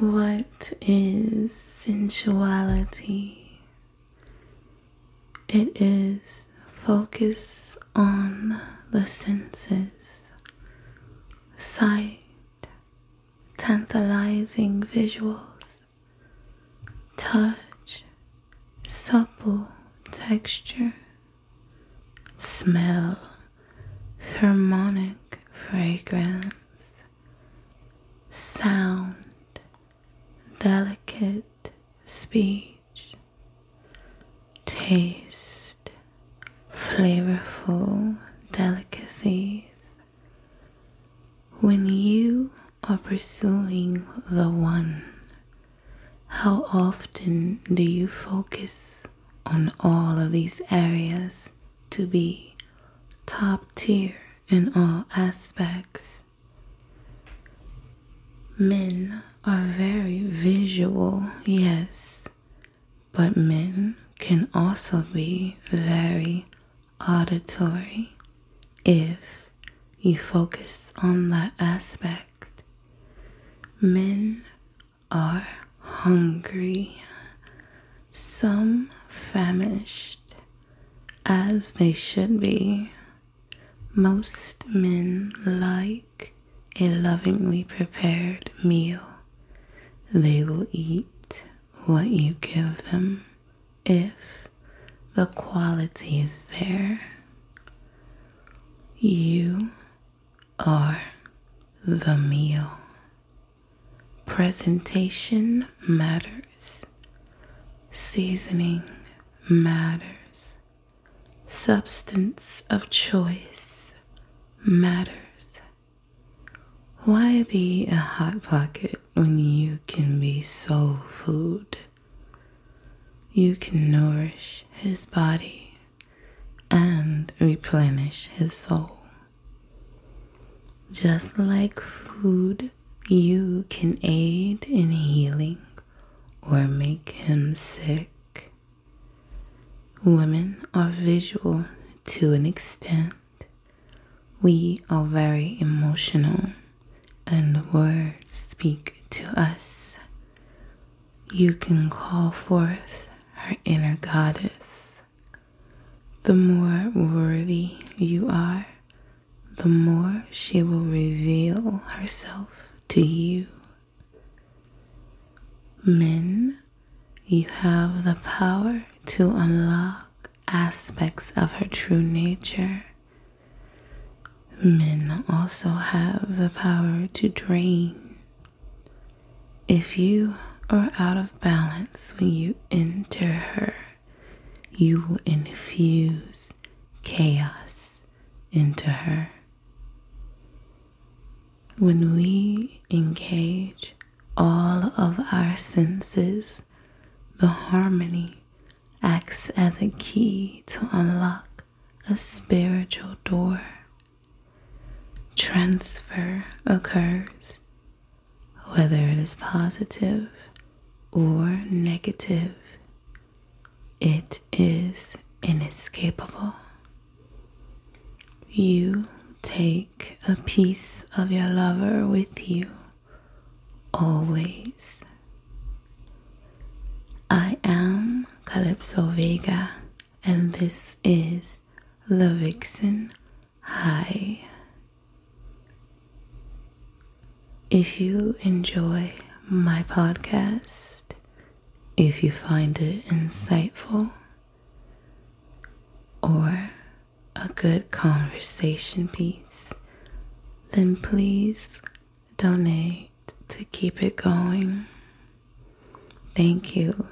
What is sensuality? It is focus on the senses, sight, tantalizing visuals, touch, supple texture, smell, pheromonic fragrance, sound, delicate speech, taste, flavorful delicacies. When you are pursuing the one, how often do you focus on all of these areas to be top tier in all aspects? Men are very visual, yes, but men can also be very auditory if you focus on that aspect. Men are hungry, some famished, as they should be. Most men like a lovingly prepared meal. They will eat what you give them if the quality is there. You are the meal. Presentation matters. Seasoning matters. Substance of choice matters. Why be a hot pocket when you can be soul food? You can nourish his body and replenish his soul. Just like food, you can aid in healing or make him sick. Women are visual to an extent. We are very emotional words speak to us. You can call forth her inner goddess. The more worthy you are, the more she will reveal herself to you. Men, you have the power to unlock aspects of her true nature Men also have the power to drain. If you are out of balance when you enter her, you will infuse chaos into her. When we engage all of our senses, the harmony acts as a key to unlock a spiritual door transfer occurs, whether it is positive or negative, it is inescapable. You take a piece of your lover with you always. I am Calypso Vega, and this is the Vixen High. If you enjoy my podcast, if you find it insightful or a good conversation piece, then please donate to keep it going. Thank you